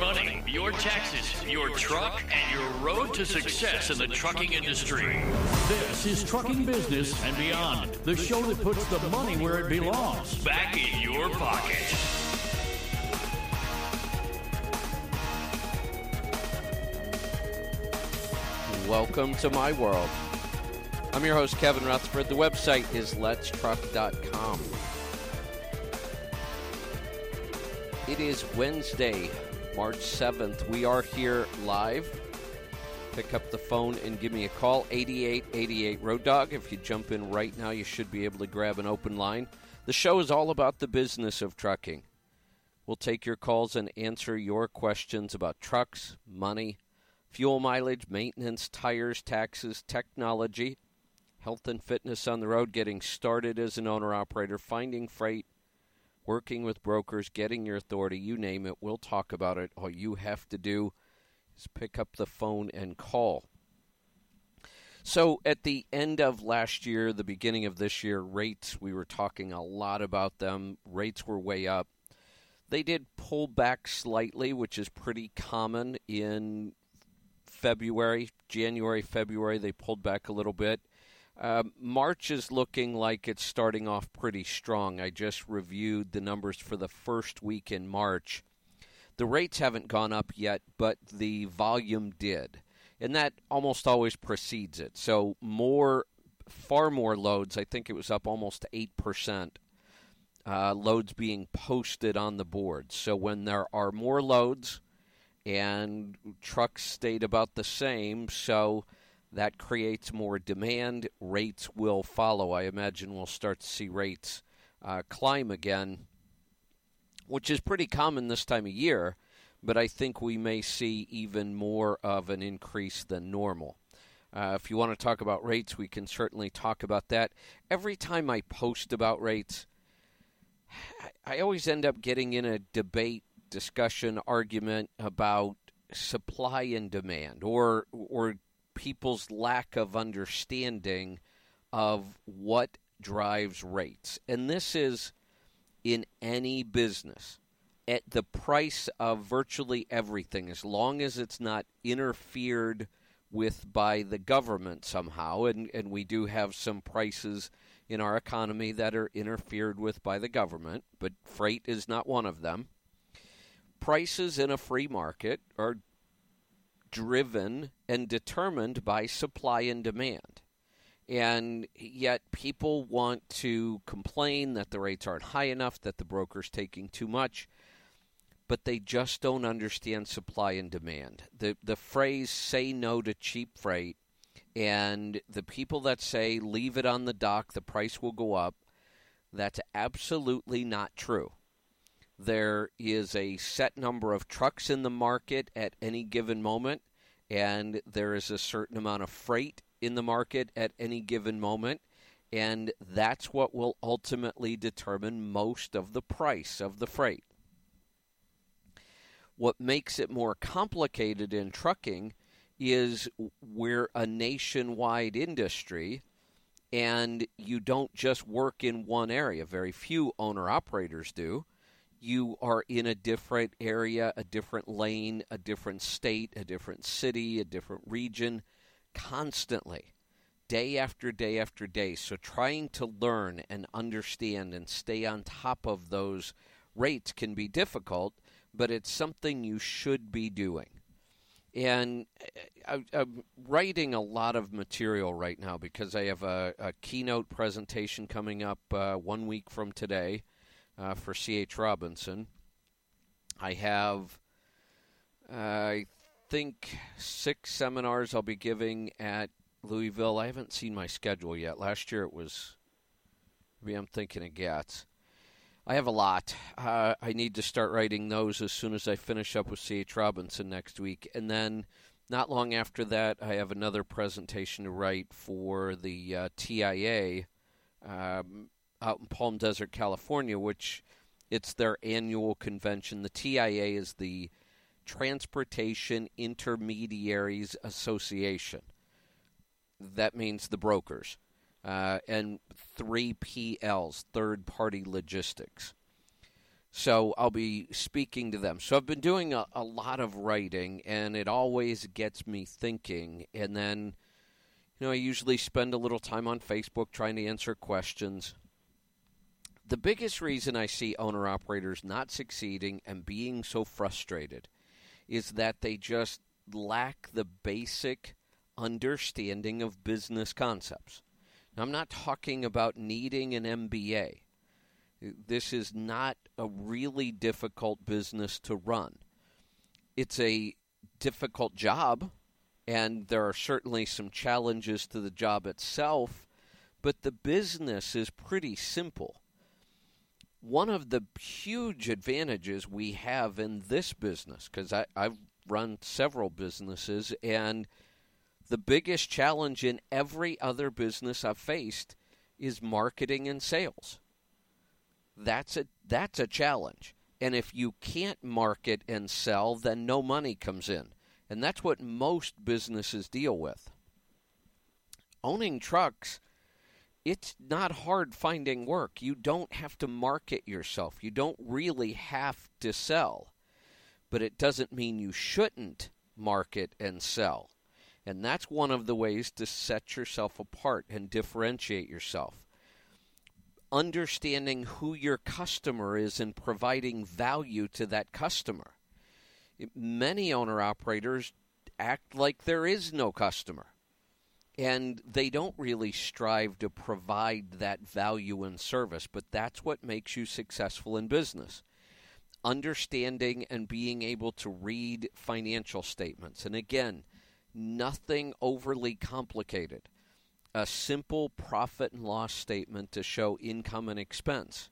money, your taxes, your truck, and your road to success in the trucking industry. This is Trucking Business and Beyond, the show that puts the money where it belongs back in your pocket. Welcome to my world. I'm your host, Kevin Rutherford. The website is letstruck.com. It is Wednesday, March 7th. We are here live. Pick up the phone and give me a call, 8888 Road Dog. If you jump in right now, you should be able to grab an open line. The show is all about the business of trucking. We'll take your calls and answer your questions about trucks, money, fuel mileage, maintenance, tires, taxes, technology, health and fitness on the road, getting started as an owner operator, finding freight, working with brokers, getting your authority, you name it. We'll talk about it. All you have to do is pick up the phone and call. So, at the end of last year, the beginning of this year, rates, we were talking a lot about them. Rates were way up. They did pull back slightly, which is pretty common in February, January, February. They pulled back a little bit. Uh, March is looking like it's starting off pretty strong. I just reviewed the numbers for the first week in March. The rates haven't gone up yet, but the volume did. And that almost always precedes it. So, more, far more loads. I think it was up almost 8%. Uh, loads being posted on the board. So, when there are more loads and trucks stayed about the same, so that creates more demand. Rates will follow. I imagine we'll start to see rates uh, climb again, which is pretty common this time of year, but I think we may see even more of an increase than normal. Uh, if you want to talk about rates, we can certainly talk about that. Every time I post about rates, I always end up getting in a debate, discussion, argument about supply and demand, or or people's lack of understanding of what drives rates. And this is in any business at the price of virtually everything, as long as it's not interfered with by the government somehow. And, and we do have some prices in our economy that are interfered with by the government, but freight is not one of them. Prices in a free market are driven and determined by supply and demand. And yet, people want to complain that the rates aren't high enough, that the broker's taking too much, but they just don't understand supply and demand. The, the phrase say no to cheap freight, and the people that say leave it on the dock, the price will go up, that's absolutely not true. There is a set number of trucks in the market at any given moment, and there is a certain amount of freight in the market at any given moment, and that's what will ultimately determine most of the price of the freight. What makes it more complicated in trucking is we're a nationwide industry and you don't just work in one area. Very few owner operators do you are in a different area, a different lane, a different state, a different city, a different region constantly, day after day after day. So trying to learn and understand and stay on top of those rates can be difficult, but it's something you should be doing. And uh, I'm writing a lot of material right now because I have a, a keynote presentation coming up uh, one week from today uh, for C.H. Robinson. I have, uh, I think, six seminars I'll be giving at Louisville. I haven't seen my schedule yet. Last year it was, maybe I'm thinking of GATS. I have a lot. Uh, I need to start writing those as soon as I finish up with C.H. Robinson next week. And then not long after that, I have another presentation to write for the uh, TIA. Um, out in Palm Desert, California, which it's their annual convention. The TIA is the Transportation Intermediaries Association. That means the brokers. Uh, and 3PLs, third party logistics. So I'll be speaking to them. So I've been doing a, a lot of writing, and it always gets me thinking. And then, you know, I usually spend a little time on Facebook trying to answer questions. The biggest reason I see owner operators not succeeding and being so frustrated is that they just lack the basic understanding of business concepts. Now, I'm not talking about needing an MBA. This is not a really difficult business to run. It's a difficult job, and there are certainly some challenges to the job itself, but the business is pretty simple. One of the huge advantages we have in this business, because I've run several businesses, and the biggest challenge in every other business I've faced is marketing and sales that's a that's a challenge. And if you can't market and sell, then no money comes in. And that's what most businesses deal with. Owning trucks, it's not hard finding work. You don't have to market yourself. You don't really have to sell. But it doesn't mean you shouldn't market and sell. And that's one of the ways to set yourself apart and differentiate yourself understanding who your customer is and providing value to that customer. Many owner operators act like there is no customer. And they don't really strive to provide that value and service, but that's what makes you successful in business. Understanding and being able to read financial statements. And again, nothing overly complicated a simple profit and loss statement to show income and expense.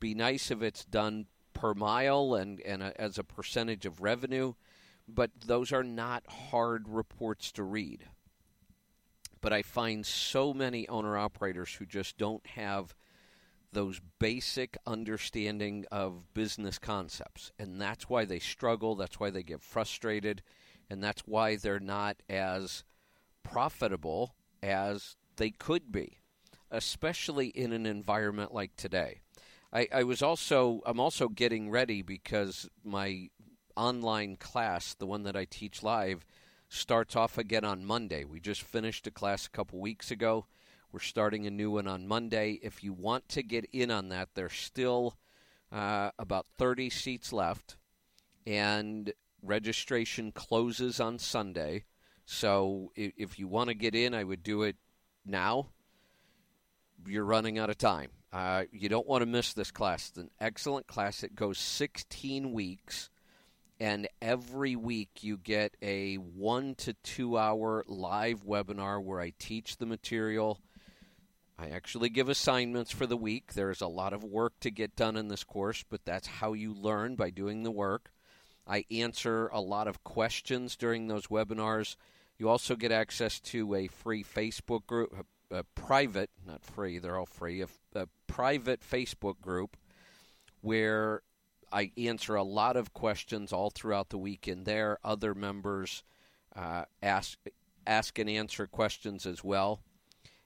Be nice if it's done per mile and, and a, as a percentage of revenue, but those are not hard reports to read. But I find so many owner operators who just don't have those basic understanding of business concepts. And that's why they struggle, that's why they get frustrated, and that's why they're not as profitable as they could be, especially in an environment like today. I, I was also I'm also getting ready because my online class, the one that I teach live, starts off again on Monday. We just finished a class a couple weeks ago. We're starting a new one on Monday. If you want to get in on that, there's still uh, about 30 seats left, and registration closes on Sunday. So if, if you want to get in, I would do it now. You're running out of time. Uh, you don't want to miss this class. It's an excellent class. It goes 16 weeks, and every week you get a one to two hour live webinar where I teach the material. I actually give assignments for the week. There's a lot of work to get done in this course, but that's how you learn by doing the work. I answer a lot of questions during those webinars you also get access to a free Facebook group, a, a private, not free, they're all free, a, a private Facebook group where I answer a lot of questions all throughout the week in there. Other members uh, ask ask and answer questions as well.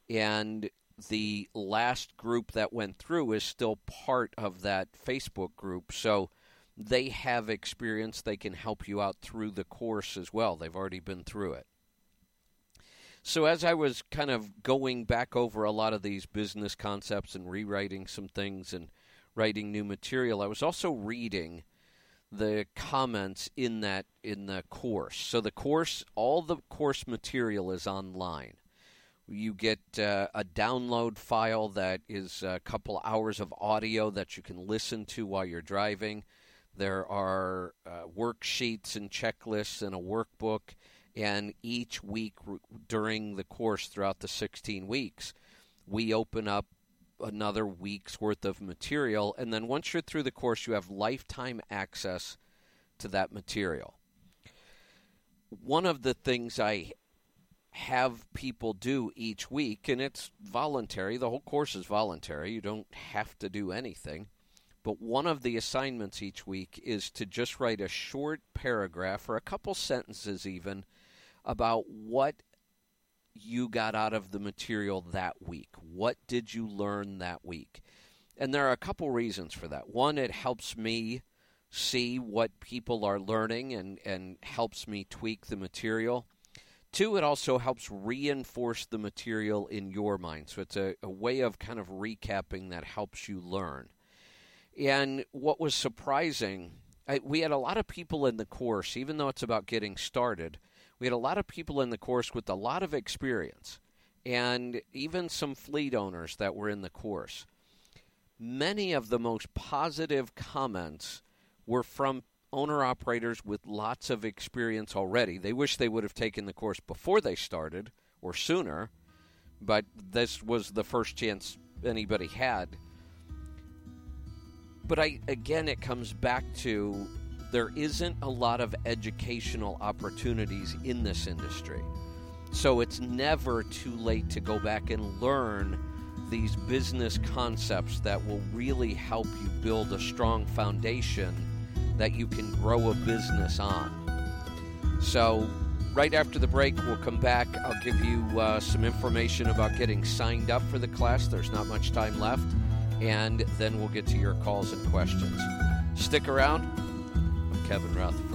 And the last group that went through is still part of that Facebook group. So they have experience. They can help you out through the course as well. They've already been through it. So, as I was kind of going back over a lot of these business concepts and rewriting some things and writing new material, I was also reading the comments in that in the course. So the course, all the course material is online. You get uh, a download file that is a couple hours of audio that you can listen to while you're driving. There are uh, worksheets and checklists and a workbook and each week during the course throughout the 16 weeks, we open up another week's worth of material. And then once you're through the course, you have lifetime access to that material. One of the things I have people do each week, and it's voluntary, the whole course is voluntary, you don't have to do anything. But one of the assignments each week is to just write a short paragraph or a couple sentences, even about what you got out of the material that week. What did you learn that week? And there are a couple reasons for that. One, it helps me see what people are learning and, and helps me tweak the material. Two, it also helps reinforce the material in your mind. So it's a, a way of kind of recapping that helps you learn. And what was surprising, I, we had a lot of people in the course, even though it's about getting started, we had a lot of people in the course with a lot of experience and even some fleet owners that were in the course. Many of the most positive comments were from owner operators with lots of experience already. They wish they would have taken the course before they started or sooner, but this was the first chance anybody had. But I again it comes back to there isn't a lot of educational opportunities in this industry. So it's never too late to go back and learn these business concepts that will really help you build a strong foundation that you can grow a business on. So, right after the break, we'll come back. I'll give you uh, some information about getting signed up for the class. There's not much time left. And then we'll get to your calls and questions. Stick around. Kevin Rutherford.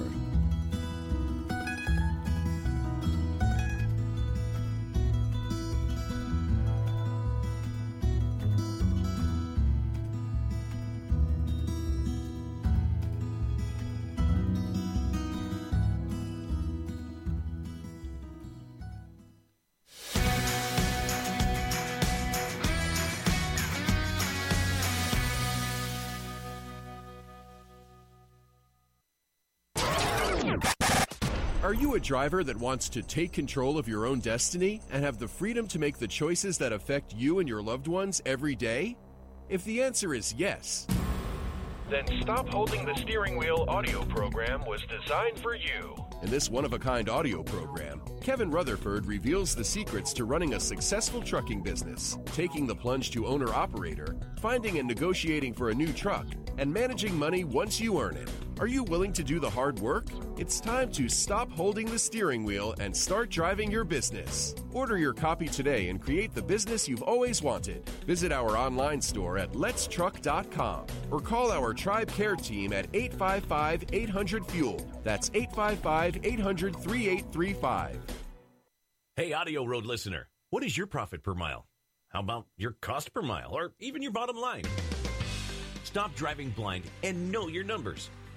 Driver that wants to take control of your own destiny and have the freedom to make the choices that affect you and your loved ones every day? If the answer is yes, then Stop Holding the Steering Wheel audio program was designed for you. In this one of a kind audio program, Kevin Rutherford reveals the secrets to running a successful trucking business, taking the plunge to owner operator, finding and negotiating for a new truck, and managing money once you earn it. Are you willing to do the hard work? It's time to stop holding the steering wheel and start driving your business. Order your copy today and create the business you've always wanted. Visit our online store at letstruck.com or call our Tribe Care team at 855 800 Fuel. That's 855 800 3835. Hey, Audio Road listener, what is your profit per mile? How about your cost per mile or even your bottom line? Stop driving blind and know your numbers.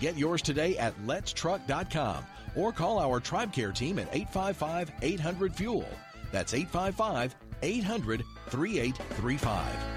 Get yours today at letstruck.com or call our Tribe Care team at 855 800 Fuel. That's 855 800 3835.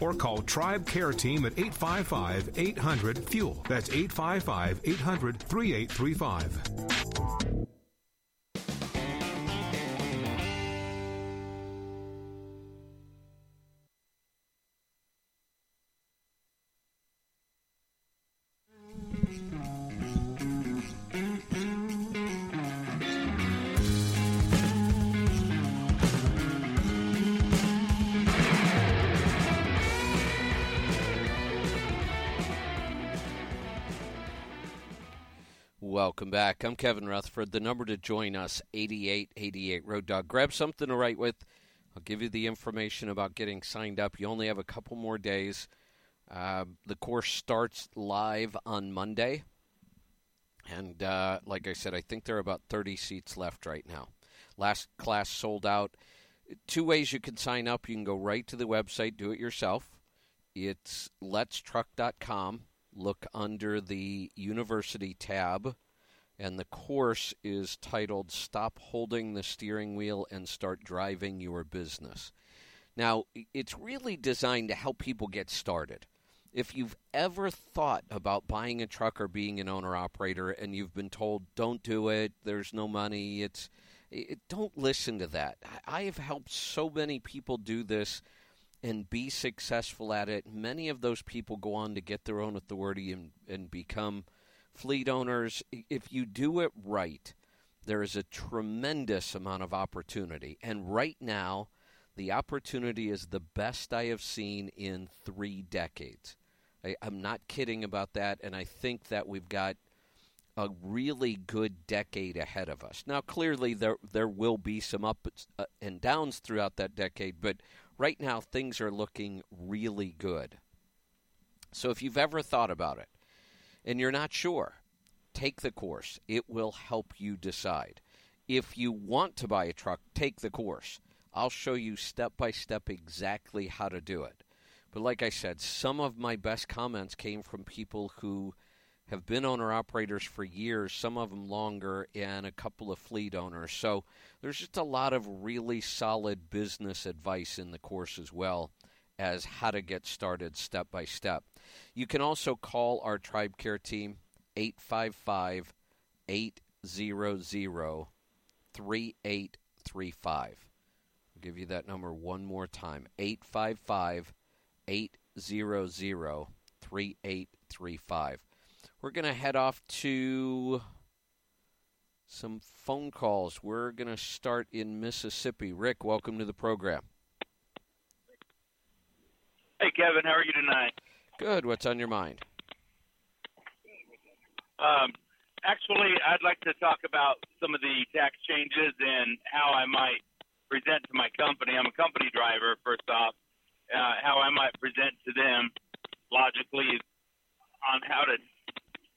or call Tribe Care Team at 855 800 Fuel. That's 855 800 3835. Welcome back. I'm Kevin Rutherford. The number to join us, 8888 Road Dog. Grab something to write with. I'll give you the information about getting signed up. You only have a couple more days. Uh, the course starts live on Monday. And uh, like I said, I think there are about 30 seats left right now. Last class sold out. Two ways you can sign up. You can go right to the website, do it yourself. It's letstruck.com. Look under the university tab, and the course is titled Stop Holding the Steering Wheel and Start Driving Your Business. Now, it's really designed to help people get started. If you've ever thought about buying a truck or being an owner operator and you've been told, don't do it, there's no money, it's it, don't listen to that. I have helped so many people do this and be successful at it. Many of those people go on to get their own authority and, and become fleet owners. If you do it right, there is a tremendous amount of opportunity. And right now, the opportunity is the best I have seen in three decades. I, am not kidding about that, and I think that we've got a really good decade ahead of us. Now, clearly, there there will be some ups uh, and downs throughout that decade, but right now things are looking really good. So, if you've ever thought about it and you're not sure, take the course. It will help you decide. If you want to buy a truck, take the course. I'll show you step by step exactly how to do it. But like I said, some of my best comments came from people who have been owner operators for years, some of them longer, and a couple of fleet owners. So there's just a lot of really solid business advice in the course as well as how to get started step by step. You can also call our Tribe Care team 855 800 3835. I'll give you that number one more time 855 800 3835. We're going to head off to some phone calls. We're going to start in Mississippi. Rick, welcome to the program. Hey, Kevin, how are you tonight? Good. What's on your mind? Um, actually, I'd like to talk about some of the tax changes and how I might present to my company. I'm a company driver, first off, uh, how I might present to them logically on how to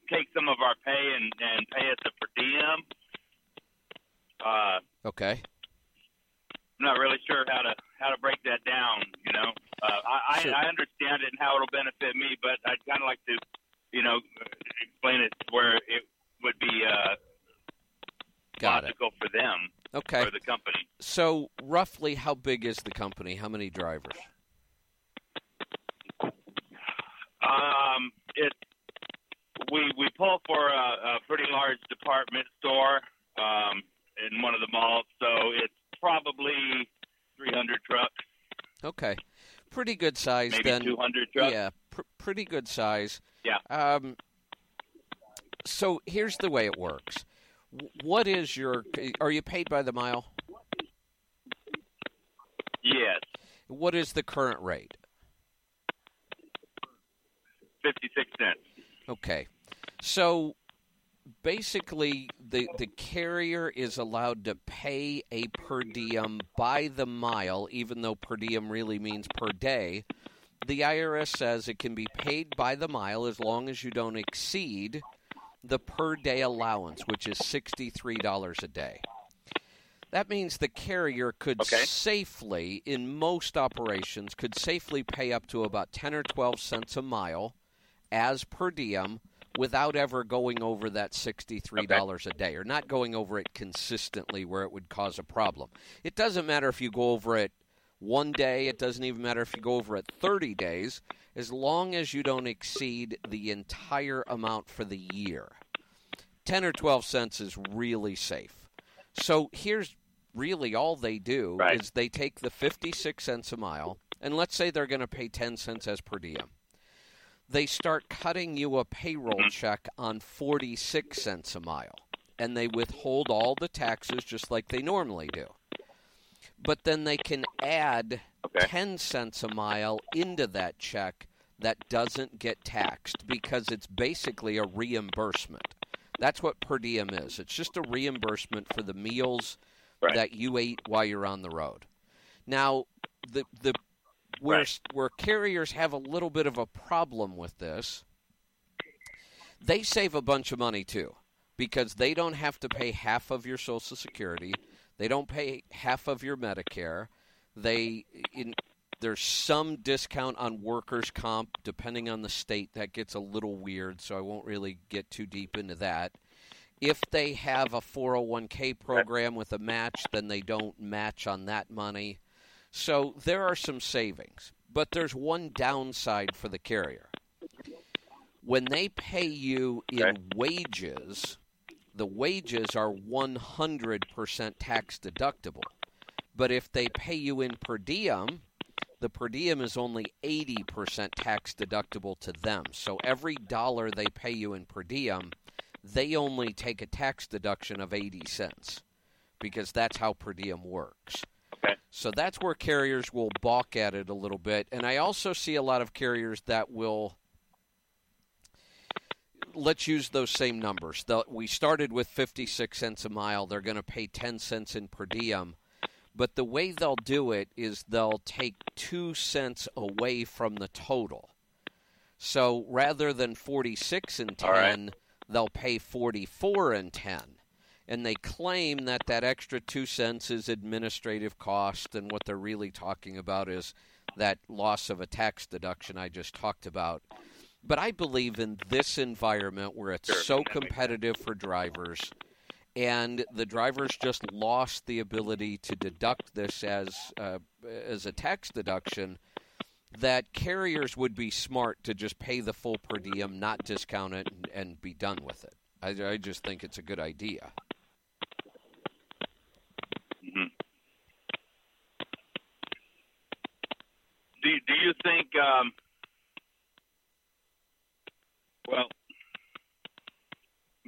take some of our pay and, and pay us a per diem. Uh, okay. I'm not really sure how to how to break that down. You know, uh, I, Sure. I I understand it and how it'll benefit me, but I'd kind of like to, you know, explain it where it would be uh, Got it. logical for them Okay. or the company. So, roughly, how big is the company? How many drivers? Um, it we we pull for a, a pretty large department store um, in one of the malls, so it's probably 300 trucks, Okay. Pretty good size maybe then. 200 trucks. Yeah, pr- pretty good size. Yeah. Um, so here's the way it works. What is your? Are you paid by the mile? Yes, What is the current rate? 56 cents. Okay. So basically the the carrier is allowed to pay a per diem by the mile even though per diem really means per day. The IRS says it can be paid by the mile as long as you don't exceed the per day allowance, which is $63 a day. That means the carrier could Okay. safely, in most operations, could safely pay up to about 10 or 12 cents a mile as per diem without ever going over that $63 a day or not going over it consistently where it would cause a problem. It doesn't matter if you go over it one day, it doesn't even matter if you go over it 30 days, as long as you don't exceed the entire amount for the year. 10 or 12 cents is really safe. So here's really all they do Right. is they take the 56 cents a mile and let's say they're going to pay 10 cents as per diem. They start cutting you a payroll mm-hmm. check on 46 cents a mile and they withhold all the taxes just like they normally do. But then they can add Okay. 10 cents a mile into that check that doesn't get taxed because it's basically a reimbursement. That's what per diem is. It's just a reimbursement for the meals Right. that you ate while you're on the road. Now, the the where Right. where carriers have a little bit of a problem with this, they save a bunch of money too because they don't have to pay half of your Social Security, they don't pay half of your Medicare. They in, there's some discount on workers' comp depending on the state. That gets a little weird, so I won't really get too deep into that. If they have a 401k program with a match, then they don't match on that money. So there are some savings, but there's one downside for the carrier. When they pay you in Okay. wages, the wages are 100% tax deductible. But if they pay you in per diem, the per diem is only 80% tax deductible to them. So every dollar they pay you in per diem, they only take a tax deduction of 80 cents because that's how per diem works. Okay. So that's where carriers will balk at it a little bit. And I also see a lot of carriers that will. Let's use those same numbers. They'll, we started with 56 cents a mile. They're going to pay 10 cents in per diem. But the way they'll do it is they'll take 2 cents away from the total. So rather than 46 and 10, All right. they'll pay 44 and 10 and they claim that that extra two cents is administrative cost, and what they're really talking about is that loss of a tax deduction I just talked about. But I believe in this environment where it's so that makes sense. competitive for drivers, and the drivers just lost the ability to deduct this as uh, as a tax deduction. That carriers would be smart to just pay the full per diem, not discount it, and, and be done with it. I, I just think it's a good idea. Mhm. Do Do you think? Um, well,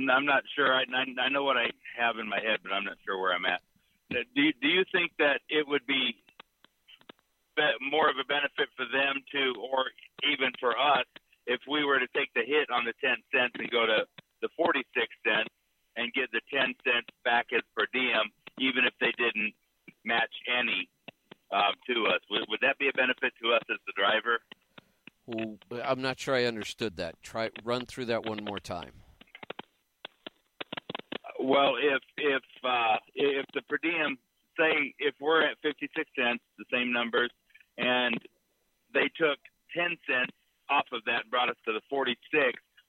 I'm not sure. I, I know what I have in my head, but I'm not sure where I'm at. Uh, Do Do you think that it would be- more of a benefit for them to, or even for us, if we were to take the hit on the 10 cents and go to the 46 cents and get the 10 cents back as per diem, even if they didn't match any um, to us? Would, would that be a benefit to us as the driver? Well, I'm not sure I understood that. Try run through that one more time. Well, if if uh, if the per diem, say, if we're at 56 cents, the same numbers, and they took 10 cents off of that and brought us to the 46,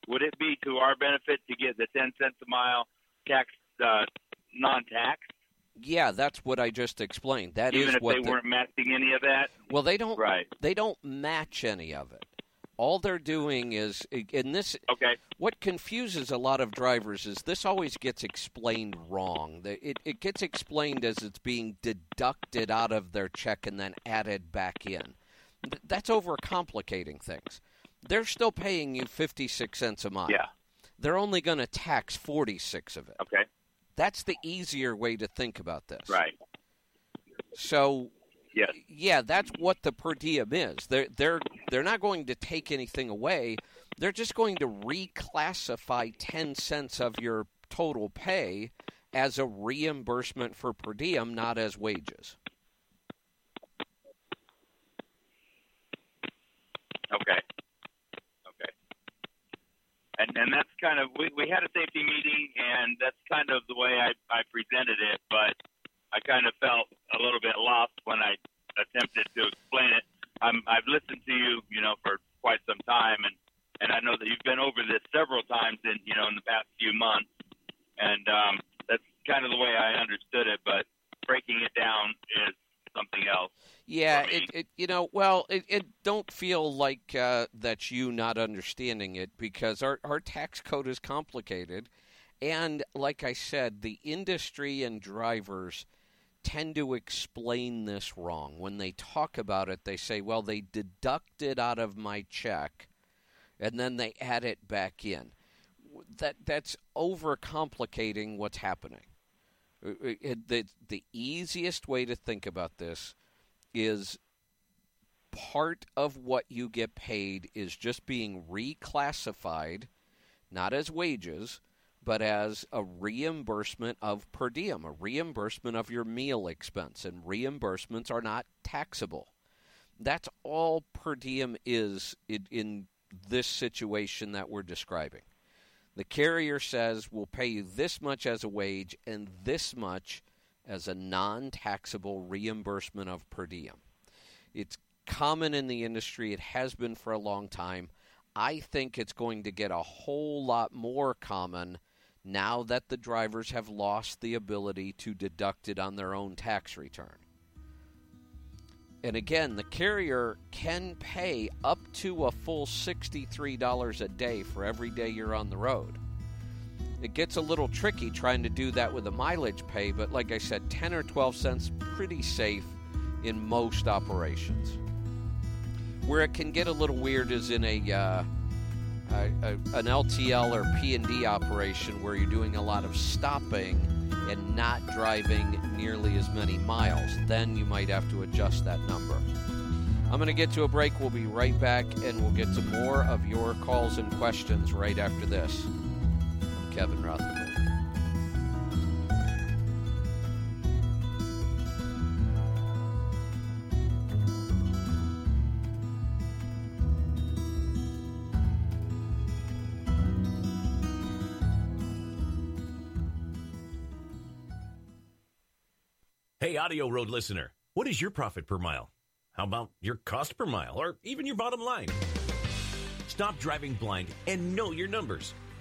would it be to our benefit to get the 10 cents a mile tax uh, non-tax, Yeah, that's what I just explained. That is even if what they the- weren't matching any of that? well they don't Right. they don't match any of it. All they're doing is in this Okay. what confuses a lot of drivers is this always gets explained wrong. It, it gets explained as it's being deducted out of their check and then added back in. Th- That's overcomplicating things. They're still paying you 56 cents a mile. Yeah. They're only going to tax 46 of it. Okay. That's the easier way to think about this. Right. So Yes. yeah, that's what the per diem is. They're they're they're not going to take anything away. They're just going to reclassify ten cents of your total pay as a reimbursement for per diem, not as wages. Okay. Okay. And and that's kind of we, we had a safety meeting and that's kind of the way I, I presented it, but I kind of felt a little bit lost when I attempted to explain it. I'm I've listened to you, you know, for quite some time and and I know that you've been over this several times in you know in the past few months and um that's kind of the way I understood it, but breaking it down is something else. Yeah, it, it you know well it, it don't feel like uh, that's you not understanding it because our our tax code is complicated, and like I said, the industry and drivers tend to explain this wrong when they talk about it. They say, "Well, they deduct it out of my check, and then they add it back in." That that's overcomplicating what's happening. Uh, uh, it- the the easiest way to think about this is part of what you get paid is just being reclassified, not as wages, but as a reimbursement of per diem, a reimbursement of your meal expense, and reimbursements are not taxable. That's all per diem is in, in this situation that we're describing. The carrier says we'll pay you this much as a wage and this much as a non taxable reimbursement of per diem. It's common in the industry, it has been for a long time. I think it's going to get a whole lot more common now that the drivers have lost the ability to deduct it on their own tax return. And again, the carrier can pay up to a full $63 a day for every day you're on the road. It gets a little tricky trying to do that with a mileage pay, but like I said, 10 or 12 cents pretty safe in most operations. Where it can get a little weird is in a, uh, a, a an LTL or P&D operation where you're doing a lot of stopping and not driving nearly as many miles. Then you might have to adjust that number. I'm going to get to a break. We'll be right back and we'll get to more of your calls and questions right after this. Kevin Rutherford. Hey, Audio Road listener, what is your profit per mile? How about your cost per mile or even your bottom line? Stop driving blind and know your numbers.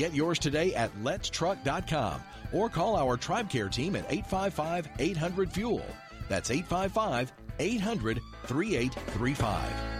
Get yours today at letstruck.com or call our Tribe Care team at 855 800 Fuel. That's 855 800 3835.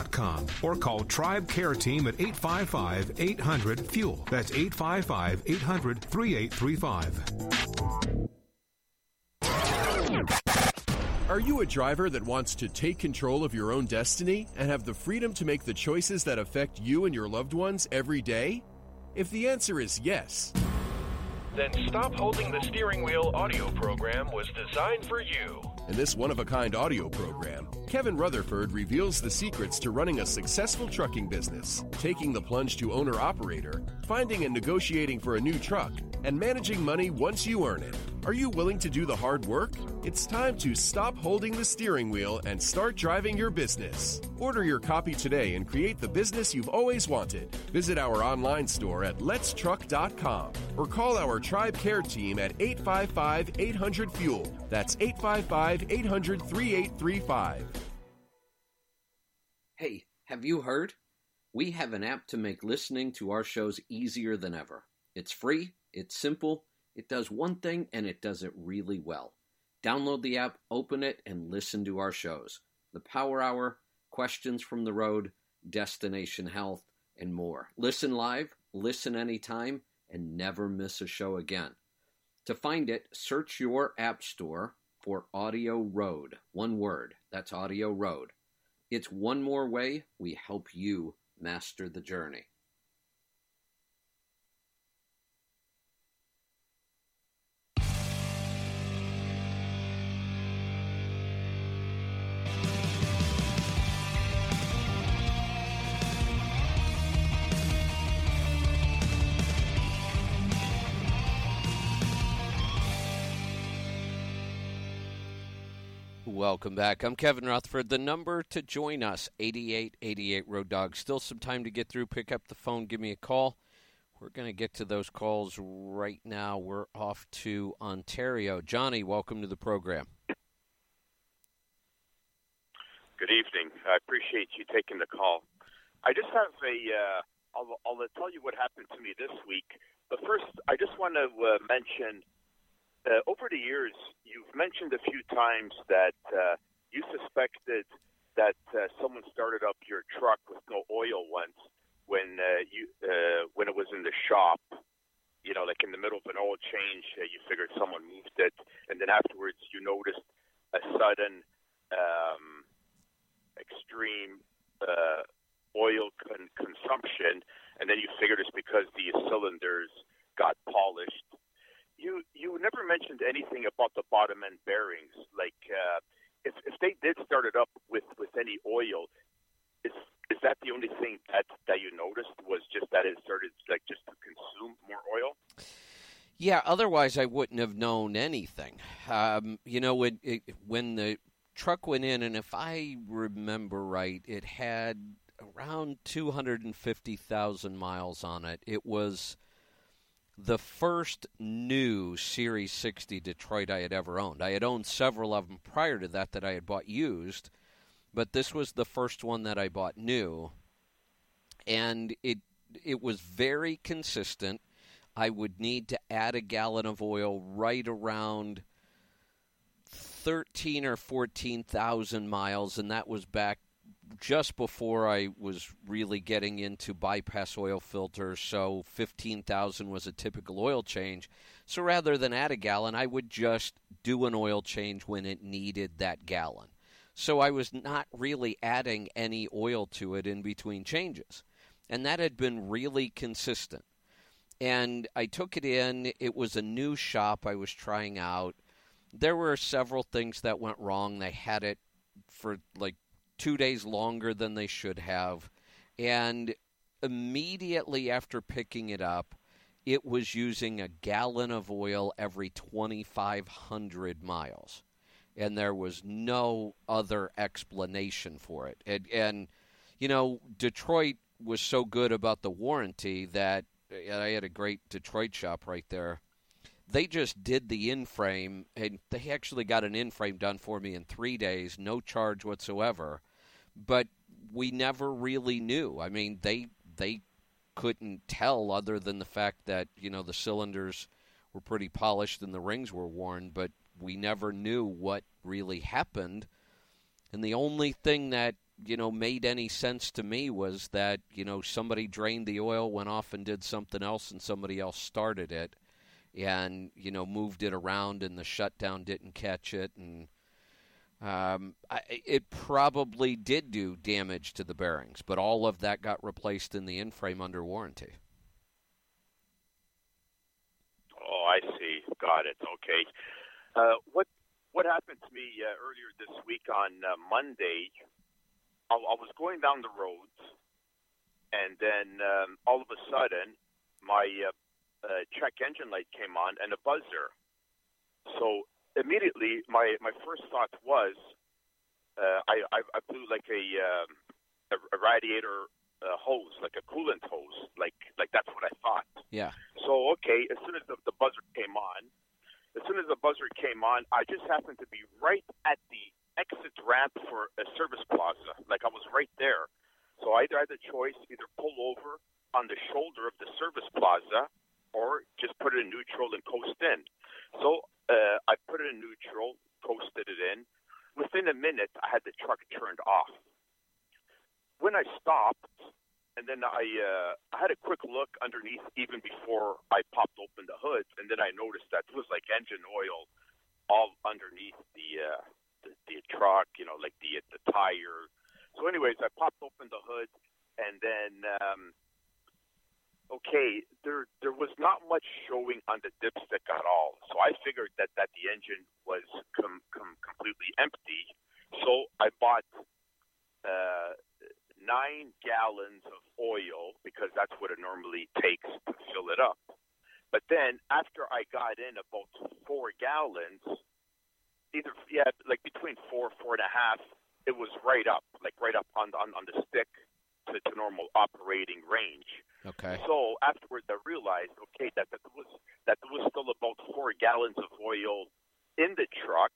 or call Tribe Care Team at 855 800 FUEL. That's 855 800 3835. Are you a driver that wants to take control of your own destiny and have the freedom to make the choices that affect you and your loved ones every day? If the answer is yes, Then Stop Holding the Steering Wheel audio program was designed for you. In this one of a kind audio program, Kevin Rutherford reveals the secrets to running a successful trucking business, taking the plunge to owner operator, finding and negotiating for a new truck, and managing money once you earn it. Are you willing to do the hard work? It's time to stop holding the steering wheel and start driving your business. Order your copy today and create the business you've always wanted. Visit our online store at letstruck.com or call our Tribe Care team at 855 800 Fuel. That's 855 800 3835. Have you heard? We have an app to make listening to our shows easier than ever. It's free, it's simple, it does one thing, and it does it really well. Download the app, open it, and listen to our shows The Power Hour, Questions from the Road, Destination Health, and more. Listen live, listen anytime, and never miss a show again. To find it, search your app store for Audio Road. One word. That's Audio Road. It's one more way we help you master the journey. Welcome back. I'm Kevin Rutherford. The number to join us, 8888 Road Dog. Still some time to get through. Pick up the phone, give me a call. We're going to get to those calls right now. We're off to Ontario. Johnny, welcome to the program. Good evening. I appreciate you taking the call. I just have a. Uh, I'll, I'll tell you what happened to me this week. But first, I just want to uh, mention uh, over the years, you've mentioned a few times that uh, you suspected that uh, someone started up your truck with no oil once when uh, you uh, when it was in the shop. You know, like in the middle of an oil change, uh, you figured someone moved it, and then afterwards you noticed a sudden um, extreme oil con- consumption, and then you figured it's because the cylinders got polished you you never mentioned anything about the bottom end bearings. Like uh, if if they did start it up with with any oil, is is that the only thing that that you noticed was just that it started like just to consume more oil? Yeah, otherwise I wouldn't have known anything. Um, you know, when it, when the truck went in, and if I remember right, it had around two hundred and fifty thousand miles on it. It was the first new Series 60 Detroit I had ever owned. I had owned several of them prior to that that I had bought used, but this was the first one that I bought new. And it it was very consistent. I would need to add a gallon of oil right around 13 or 14,000 miles and that was back just before I was really getting into bypass oil filters, so 15,000 was a typical oil change. So rather than add a gallon, I would just do an oil change when it needed that gallon. So I was not really adding any oil to it in between changes. And that had been really consistent. And I took it in. It was a new shop I was trying out. There were several things that went wrong. They had it for like two days longer than they should have. And immediately after picking it up, it was using a gallon of oil every 2,500 miles. And there was no other explanation for it. And, and, you know, Detroit was so good about the warranty that I had a great Detroit shop right there. They just did the in frame, and they actually got an in frame done for me in three days, no charge whatsoever but we never really knew. I mean, they they couldn't tell other than the fact that you know the cylinders were pretty polished and the rings were worn, but we never knew what really happened. And the only thing that you know made any sense to me was that you know somebody drained the oil, went off and did something else, and somebody else started it, and you know moved it around, and the shutdown didn't catch it, and um, I, it probably did do damage to the bearings, but all of that got replaced in the in-frame under warranty. Oh, I see. Got it. Okay. Uh, what what happened to me uh, earlier this week on uh, Monday? I, I, was going down the road, and then um, all of a sudden, my uh, uh, check engine light came on and a buzzer. So immediately my my first thought was uh, I, I I blew like a um, a, a radiator uh, hose, like a coolant hose, like like that's what I thought. Yeah. So okay, as soon as the, the buzzer came on, as soon as the buzzer came on, I just happened to be right at the exit ramp for a service plaza. Like I was right there. So I either had the choice either pull over on the shoulder of the service plaza or just put it in neutral and coast in. So uh, I put it in neutral, coasted it in. Within a minute, I had the truck turned off. When I stopped, and then I uh, I had a quick look underneath even before I popped open the hood, and then I noticed that it was like engine oil all underneath the uh, the, the truck, you know, like the the tire. So, anyways, I popped open the hood, and then um, okay, there there was not much showing on the dipstick at all. So I figured that that the engine was com- com- completely empty. So I bought uh, nine gallons of oil because that's what it normally takes to fill it up. But then after I got in about four gallons, either yeah, like between four, four and a half. It was right up, like right up on on, on the stick to, to normal operating range. Okay. So afterwards, I realized, okay, that that was that there was still about four gallons of oil in the truck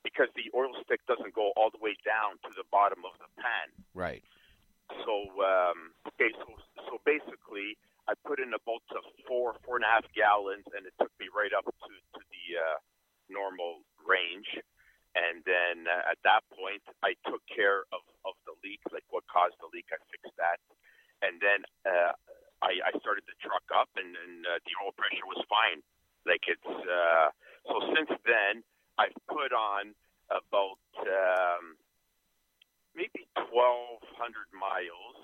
because the oil stick doesn't go all the way down to the bottom of the pan. Right. So um, okay, so so basically, I put in about uh, four four and a half gallons, and it took me right up to to the uh, normal range. And then uh, at that point, I took care of, of the leak, like what caused the leak. I fixed that. And then uh, I, I started the truck up, and, and uh, the oil pressure was fine. Like it's uh, so since then, I've put on about um, maybe 1,200 miles,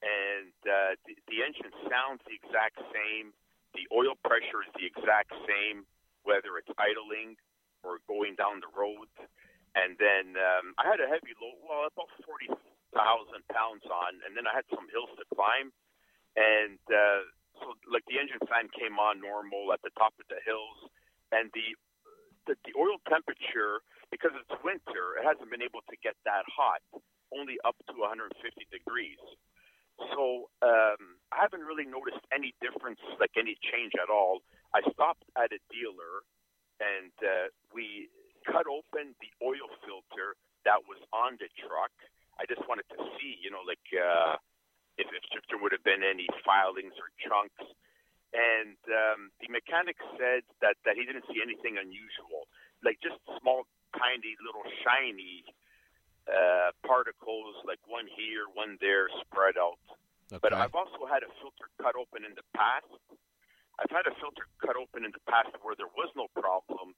and uh, the, the engine sounds the exact same. The oil pressure is the exact same, whether it's idling or going down the road. And then um, I had a heavy load, well, about 40,000 pounds on, and then I had some hills to climb. And uh, so, like, the engine fan came on normal at the top of the hills, and the, the, the oil temperature, because it's winter, it hasn't been able to get that hot, only up to 150 degrees. So um, I haven't really noticed any difference, like any change at all. I stopped at a dealer and uh, we cut open the oil filter that was on the truck. I just wanted to see, you know, like uh, if, if there would have been any filings or chunks. And um, the mechanic said that, that he didn't see anything unusual, like just small, tiny, little shiny uh, particles, like one here, one there, spread out. Okay. But I've also had a filter cut open in the past I've had a filter cut open in the past where there was no problem,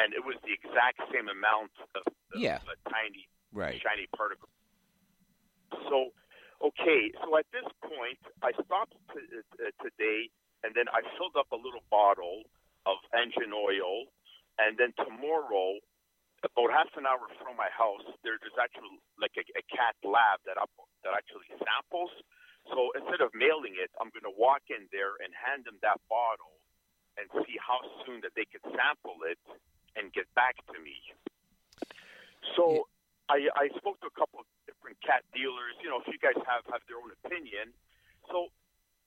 and it was the exact same amount of, of Yeah. a tiny, Right. shiny particle. So, okay, so at this point, I stopped t- uh, today, and then I filled up a little bottle of engine oil, and then tomorrow, about half an hour from my house, there, there's actually like a, a cat lab that up, that actually samples. So instead of mailing it, I'm going to walk in there and hand them that bottle and see how soon that they can sample it and get back to me. So I, I spoke to a couple of different cat dealers. You know, if you guys have have their own opinion. So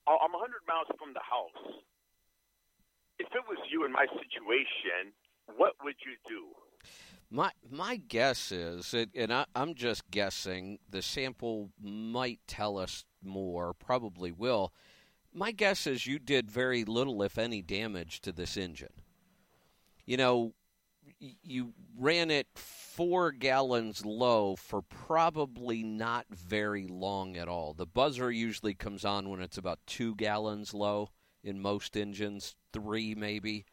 I'm 100 miles from the house. If it was you in my situation, what would you do? My my guess is, it, and I, I'm just guessing, the sample might tell us more. Probably will. My guess is you did very little, if any, damage to this engine. You know, you ran it four gallons low for probably not very long at all. The buzzer usually comes on when it's about two gallons low in most engines, three maybe,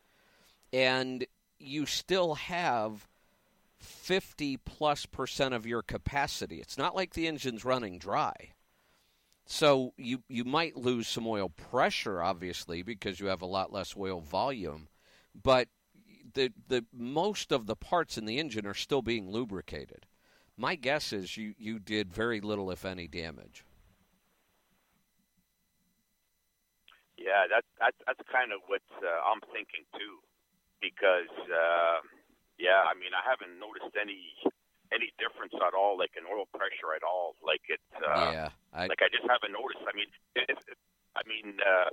and you still have 50 plus percent of your capacity. It's not like the engine's running dry. So you you might lose some oil pressure obviously because you have a lot less oil volume, but the the most of the parts in the engine are still being lubricated. My guess is you you did very little if any damage. Yeah, that, that that's kind of what uh, I'm thinking too, because uh, yeah, I mean I haven't noticed any any difference at all, like in oil pressure at all. Like it, uh, yeah, I, like I just haven't noticed. I mean, if, if, I mean, uh,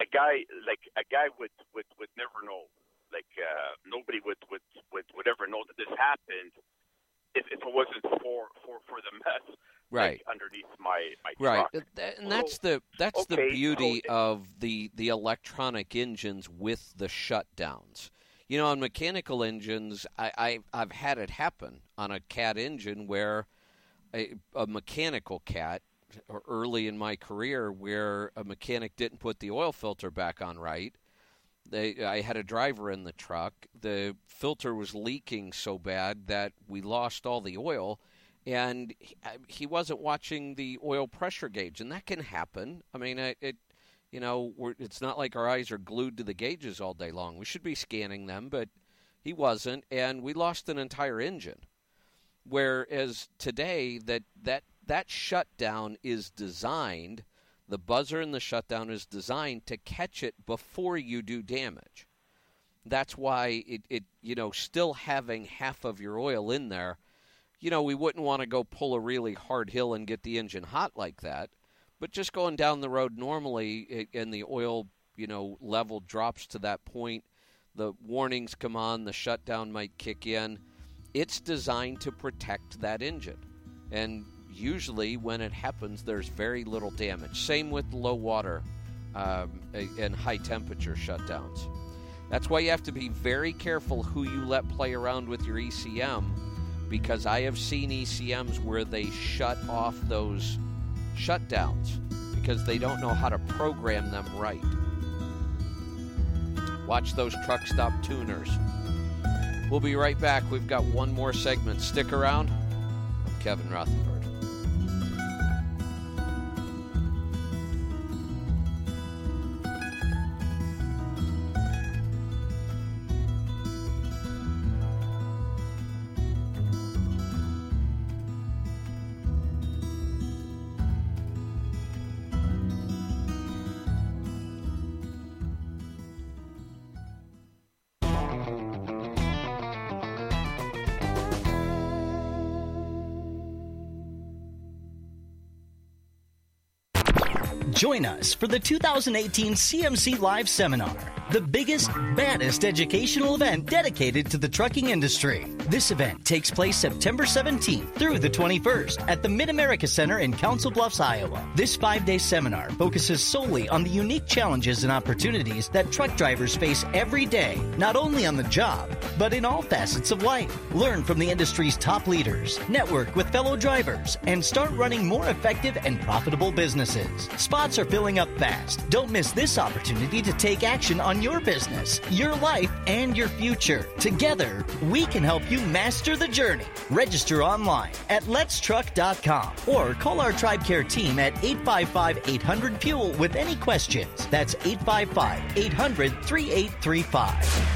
a guy like a guy would would would never know. Like uh, nobody would would would would ever know that this happened if, if it wasn't for for for the mess right. like, underneath my my Right, th- and that's the that's the beauty so- of the the electronic engines with the shutdowns. You know, on mechanical engines, I, I I've had it happen on a cat engine where a, a mechanical cat early in my career where a mechanic didn't put the oil filter back on right. They, I had a driver in the truck. The filter was leaking so bad that we lost all the oil, and he, uh, he wasn't watching the oil pressure gauge, and that can happen. I mean, it, it you know, it's not like our eyes are glued to the gauges all day long. We should be scanning them, but he wasn't, and we lost an entire engine. Whereas today, that that that shutdown is designed, the buzzer in the shutdown is designed to catch it before you do damage. That's why it, it you know still having half of your oil in there, you know we wouldn't want to go pull a really hard hill and get the engine hot like that. But just going down the road normally, and the oil you know level drops to that point, the warnings come on, the shutdown might kick in. It's designed to protect that engine, and usually when it happens, there's very little damage. Same with low water um, and high temperature shutdowns. That's why you have to be very careful who you let play around with your ECM because I have seen ECMs where they shut off those shutdowns because they don't know how to program them right. Watch those truck stop tuners. We'll be right back. We've got one more segment. Stick around. I'm Kevin Rutherford. For the 2018 CMC Live Seminar, the biggest, baddest educational event dedicated to the trucking industry. This event takes place September 17th through the 21st at the Mid America Center in Council Bluffs, Iowa. This five day seminar focuses solely on the unique challenges and opportunities that truck drivers face every day, not only on the job, but in all facets of life. Learn from the industry's top leaders, network with fellow drivers, and start running more effective and profitable businesses. Spots are filling up fast. Don't miss this opportunity to take action on your business, your life, and your future. Together, we can help you master the journey. Register online at letstruck.com or call our Tribe Care team at 855 800 Fuel with any questions. That's 855 800 3835.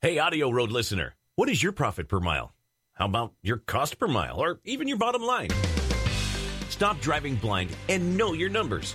Hey, Audio Road listener, what is your profit per mile? How about your cost per mile or even your bottom line? Stop driving blind and know your numbers.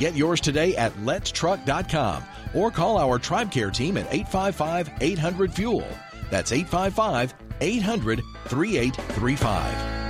Get yours today at letstruck.com or call our Tribe Care team at 855 800 Fuel. That's 855 800 3835.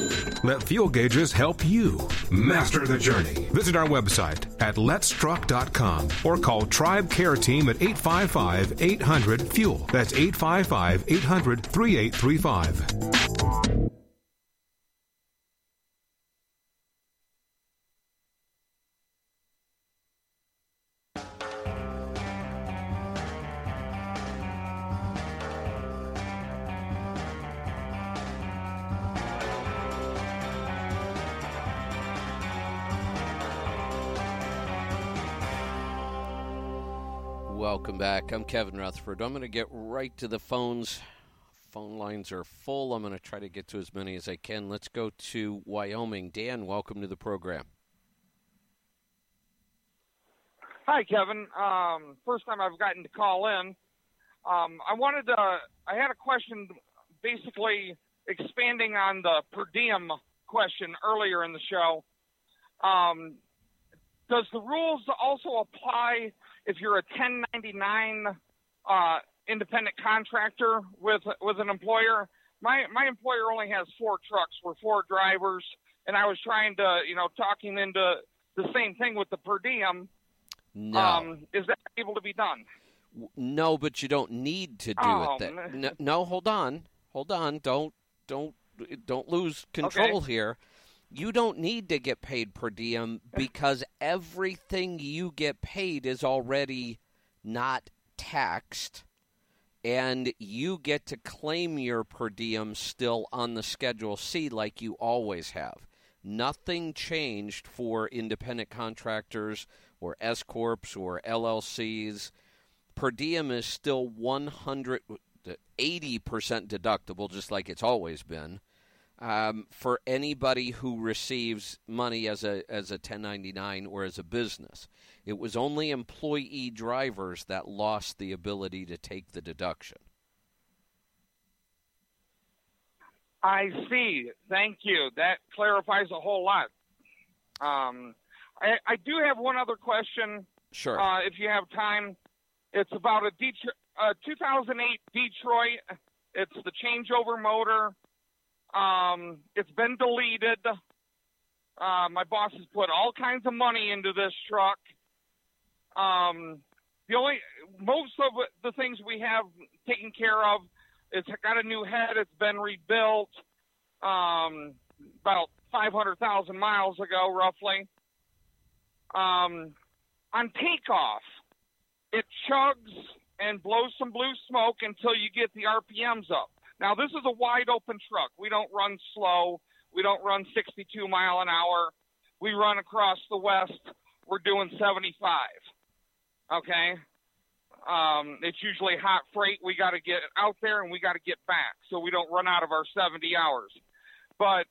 Let Fuel Gauges help you master the journey. Visit our website at letstruck.com or call Tribe Care Team at 855 800 FUEL. That's 855 800 3835. Back. I'm Kevin Rutherford. I'm going to get right to the phones. Phone lines are full. I'm going to try to get to as many as I can. Let's go to Wyoming. Dan, welcome to the program. Hi, Kevin. Um, first time I've gotten to call in. Um, I wanted to. I had a question, basically expanding on the per diem question earlier in the show. Um, does the rules also apply if you're a 1099 uh, independent contractor with with an employer? My my employer only has four trucks. We're four drivers, and I was trying to, you know, talking into the same thing with the per diem. No. Um, is that able to be done? No, but you don't need to do Oh, it. That, no, no, hold on, hold on. Don't don't don't lose control Okay. here. You don't need to get paid per diem because everything you get paid is already not taxed, and you get to claim your per diem still on the Schedule C like you always have. Nothing changed for independent contractors or S corps or LLCs per diem is still 180% deductible, just like it's always been, um, for anybody who receives money as a as a 1099 or as a business. It was only employee drivers that lost the ability to take the deduction. I see. Thank you. That clarifies a whole lot. Um, I, I do have one other question. Sure. Uh, if you have time, it's about a Detro- uh, 2008 Detroit. It's the changeover motor. Um, it's been deleted. Uh, my boss has put all kinds of money into this truck. Um, the only most of the things we have taken care of, it's got a new head. It's been rebuilt um, about 500,000 miles ago, roughly. Um, on takeoff, it chugs and blows some blue smoke until you get the RPMs up. Now, this is a wide open truck. We don't run slow. We don't run 62 mile an hour. We run across the west. We're doing 75. Okay. Um, it's usually hot freight. We got to get out there and we got to get back so we don't run out of our 70 hours. But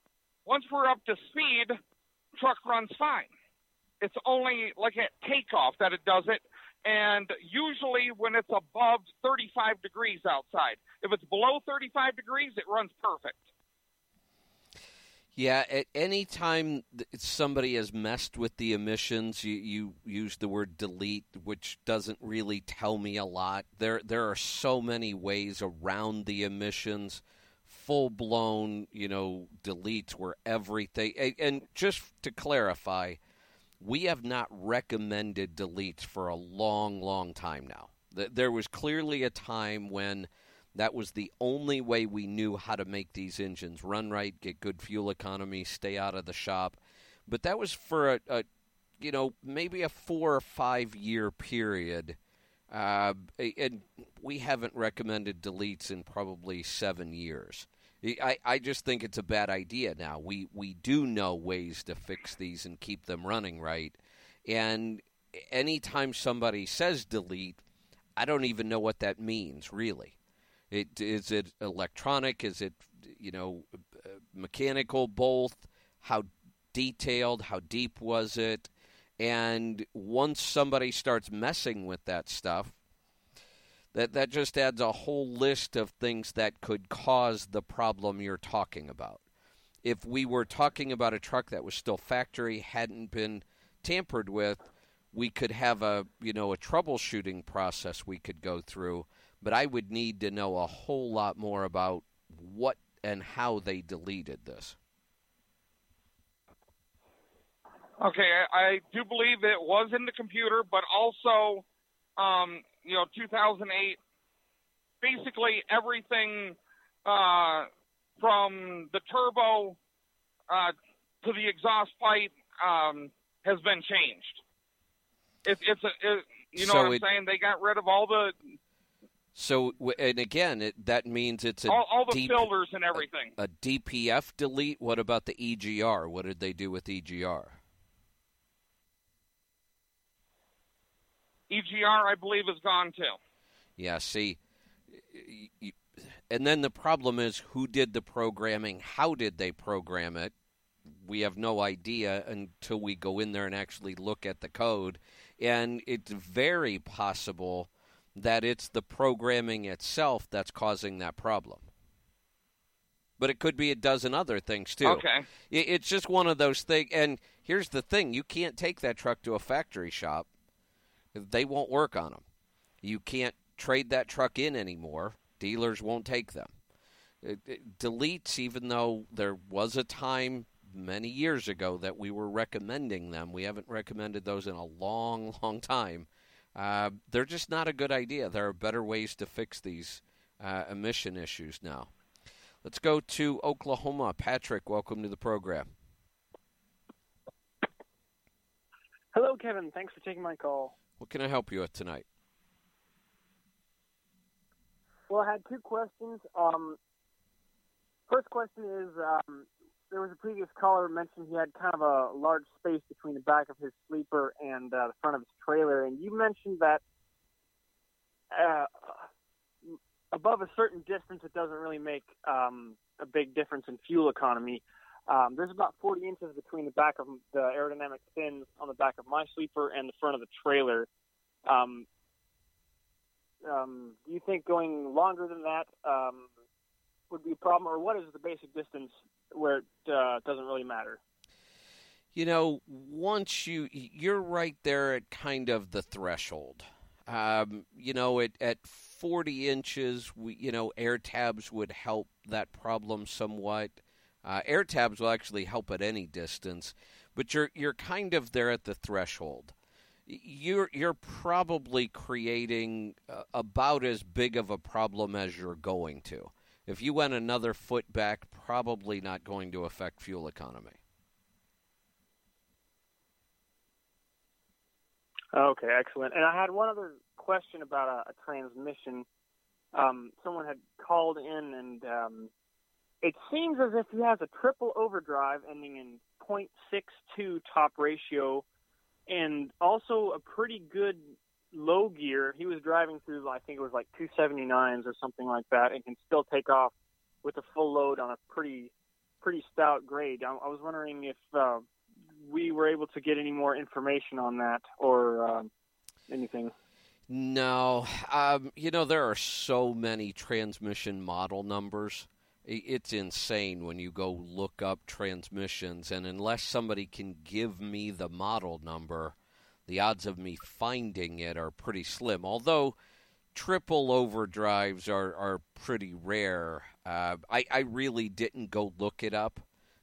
once we're up to speed, truck runs fine. It's only like at takeoff that it does it, and usually when it's above 35 degrees outside. If it's below 35 degrees, it runs perfect. Yeah, at any time somebody has messed with the emissions, you, you use the word delete, which doesn't really tell me a lot. There there are so many ways around the emissions, full blown, you know, deletes where everything. And, and just to clarify, we have not recommended deletes for a long, long time now. There was clearly a time when that was the only way we knew how to make these engines run right, get good fuel economy, stay out of the shop. But that was for a, a you know, maybe a four or five year period. Uh, and we haven't recommended deletes in probably seven years. I, I just think it's a bad idea now. We we do know ways to fix these and keep them running right. And anytime somebody says delete, I don't even know what that means really. It is it electronic? Is it you know mechanical? Both. How detailed? How deep was it? And once somebody starts messing with that stuff, that that just adds a whole list of things that could cause the problem you're talking about. If we were talking about a truck that was still factory, hadn't been tampered with, we could have a you know a troubleshooting process we could go through. But I would need to know a whole lot more about what and how they deleted this. Okay, I, I do believe it was in the computer, but also, um, you know, 2008. Basically, everything uh, from the turbo uh, to the exhaust pipe um, has been changed. It, it's a, it, you know So what I'm saying? They got rid of all the So, and again, it, that means it's a all, all the deep, filters and everything. a DPF delete. What about the EGR? What did they do with EGR? EGR, I believe, is gone too. Yeah, see, and then the problem is who did the programming? How did they program it? We have no idea until we go in there and actually look at the code. And it's very possible that it's the programming itself that's causing that problem. But it could be a dozen other things too. Okay. It's just one of those things. And here's the thing: you can't take that truck to a factory shop; they won't work on them. You can't trade that truck in anymore. Dealers won't take them. It, it deletes, even though there was a time many years ago that we were recommending them. We haven't recommended those in a long, long time. Uh, they're just not a good idea. There are better ways to fix these uh, emission issues now. Let's go to Oklahoma. Patrick, welcome to the program. Hello, Kevin. Thanks for taking my call. What can I help you with tonight? Well, I had two questions. Um, first question is um, there was a previous caller mentioned he had kind of a large space between the back of his sleeper and uh, the front of his trailer, and you mentioned that uh, above a certain distance, it doesn't really make um, a big difference in fuel economy. Um, there's about 40 inches between the back of the aerodynamic fins on the back of my sleeper and the front of the trailer. Um, um, do you think going longer than that um, would be a problem, or what is the basic distance where it uh, doesn't really matter? You know, once you you're right there at kind of the threshold. Um, you know, at at 40 inches, we, you know, air tabs would help that problem somewhat. Uh, air tabs will actually help at any distance, but you're you're kind of there at the threshold. You're you're probably creating uh, about as big of a problem as you're going to. If you went another foot back, probably not going to affect fuel economy. Okay, excellent. And I had one other question about a, a transmission. Um, someone had called in, and um, it seems as if he has a triple overdrive ending in .62 top ratio, and also a pretty good low gear. He was driving through, I think it was like 279s or something like that, and can still take off with a full load on a pretty pretty stout grade. I, I was wondering if uh, we were able to get any more information on that or um, anything. No, um, you know there are so many transmission model numbers. It's insane when you go look up transmissions, and unless somebody can give me the model number, the odds of me finding it are pretty slim. Although triple overdrives are, are pretty rare. Uh, I, I really didn't go look it up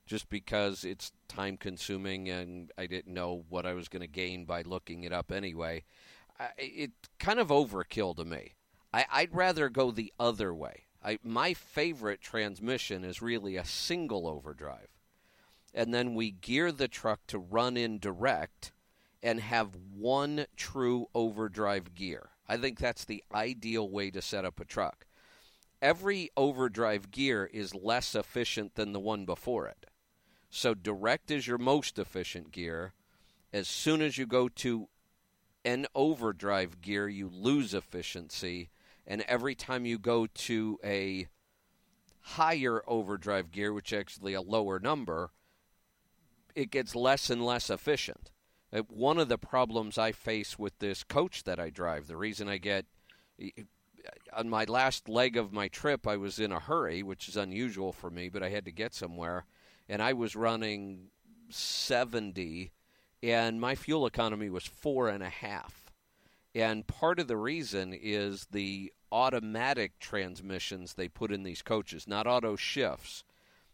just because it's time consuming and I didn't know what I was going to gain by looking it up anyway. I, it kind of overkill to me. I, I'd rather go the other way. I, my favorite transmission is really a single overdrive. And then we gear the truck to run in direct and have one true overdrive gear. I think that's the ideal way to set up a truck. Every overdrive gear is less efficient than the one before it. So direct is your most efficient gear. As soon as you go to an overdrive gear, you lose efficiency. And every time you go to a higher overdrive gear, which is actually a lower number, it gets less and less efficient. Uh, one of the problems I face with this coach that I drive, the reason I get on my last leg of my trip, I was in a hurry, which is unusual for me, but I had to get somewhere, and I was running 70, and my fuel economy was four and a half. And part of the reason is the automatic transmissions they put in these coaches, not auto shifts.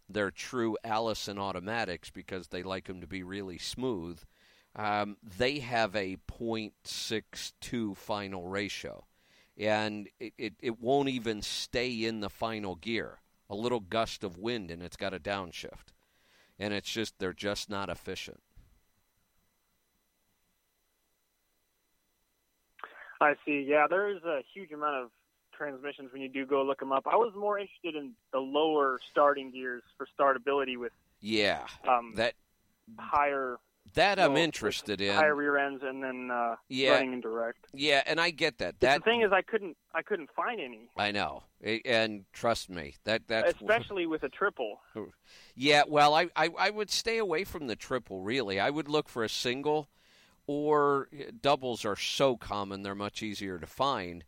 They're true Allison automatics because they like them to be really smooth um, they have a 0.62 final ratio, and it, it, it won't even stay in the final gear. A little gust of wind, and it's got a downshift. And it's just, they're just not efficient. I see. Yeah, there is a huge amount of transmissions when you do go look them up. I was more interested in the lower starting gears for startability with yeah um, that higher that I'm interested in. Higher rear ends and then uh, yeah. running indirect. Yeah, and I get that. That the thing is, I couldn't, I couldn't find any. I know, and trust me, that that's especially with a triple. Yeah, well, I, I I would stay away from the triple. Really, I would look for a single, or doubles are so common they're much easier to find.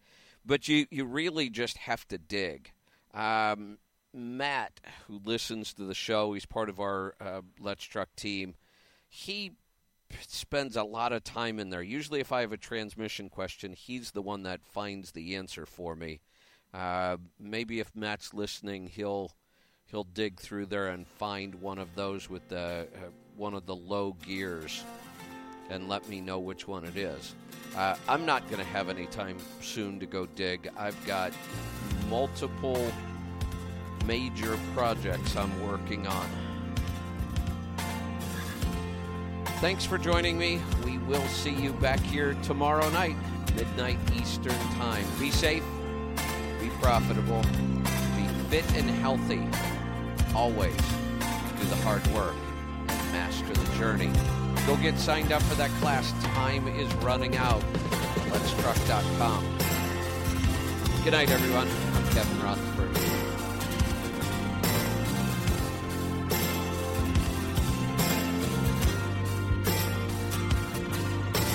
But you, you really just have to dig. Um, Matt, who listens to the show, he's part of our uh, Let's Truck team. He spends a lot of time in there. Usually, if I have a transmission question, he's the one that finds the answer for me. Uh, maybe if Matt's listening, he'll he'll dig through there and find one of those with the uh, one of the low gears and let me know which one it is. Uh, I'm not going to have any time soon to go dig. I've got multiple major projects I'm working on. Thanks for joining me. We will see you back here tomorrow night, midnight Eastern Time. Be safe, be profitable, be fit and healthy. Always do the hard work and master the journey. Go get signed up for that class. Time is running out. Let'sTruck.com. Good night, everyone. I'm Kevin Rutherford.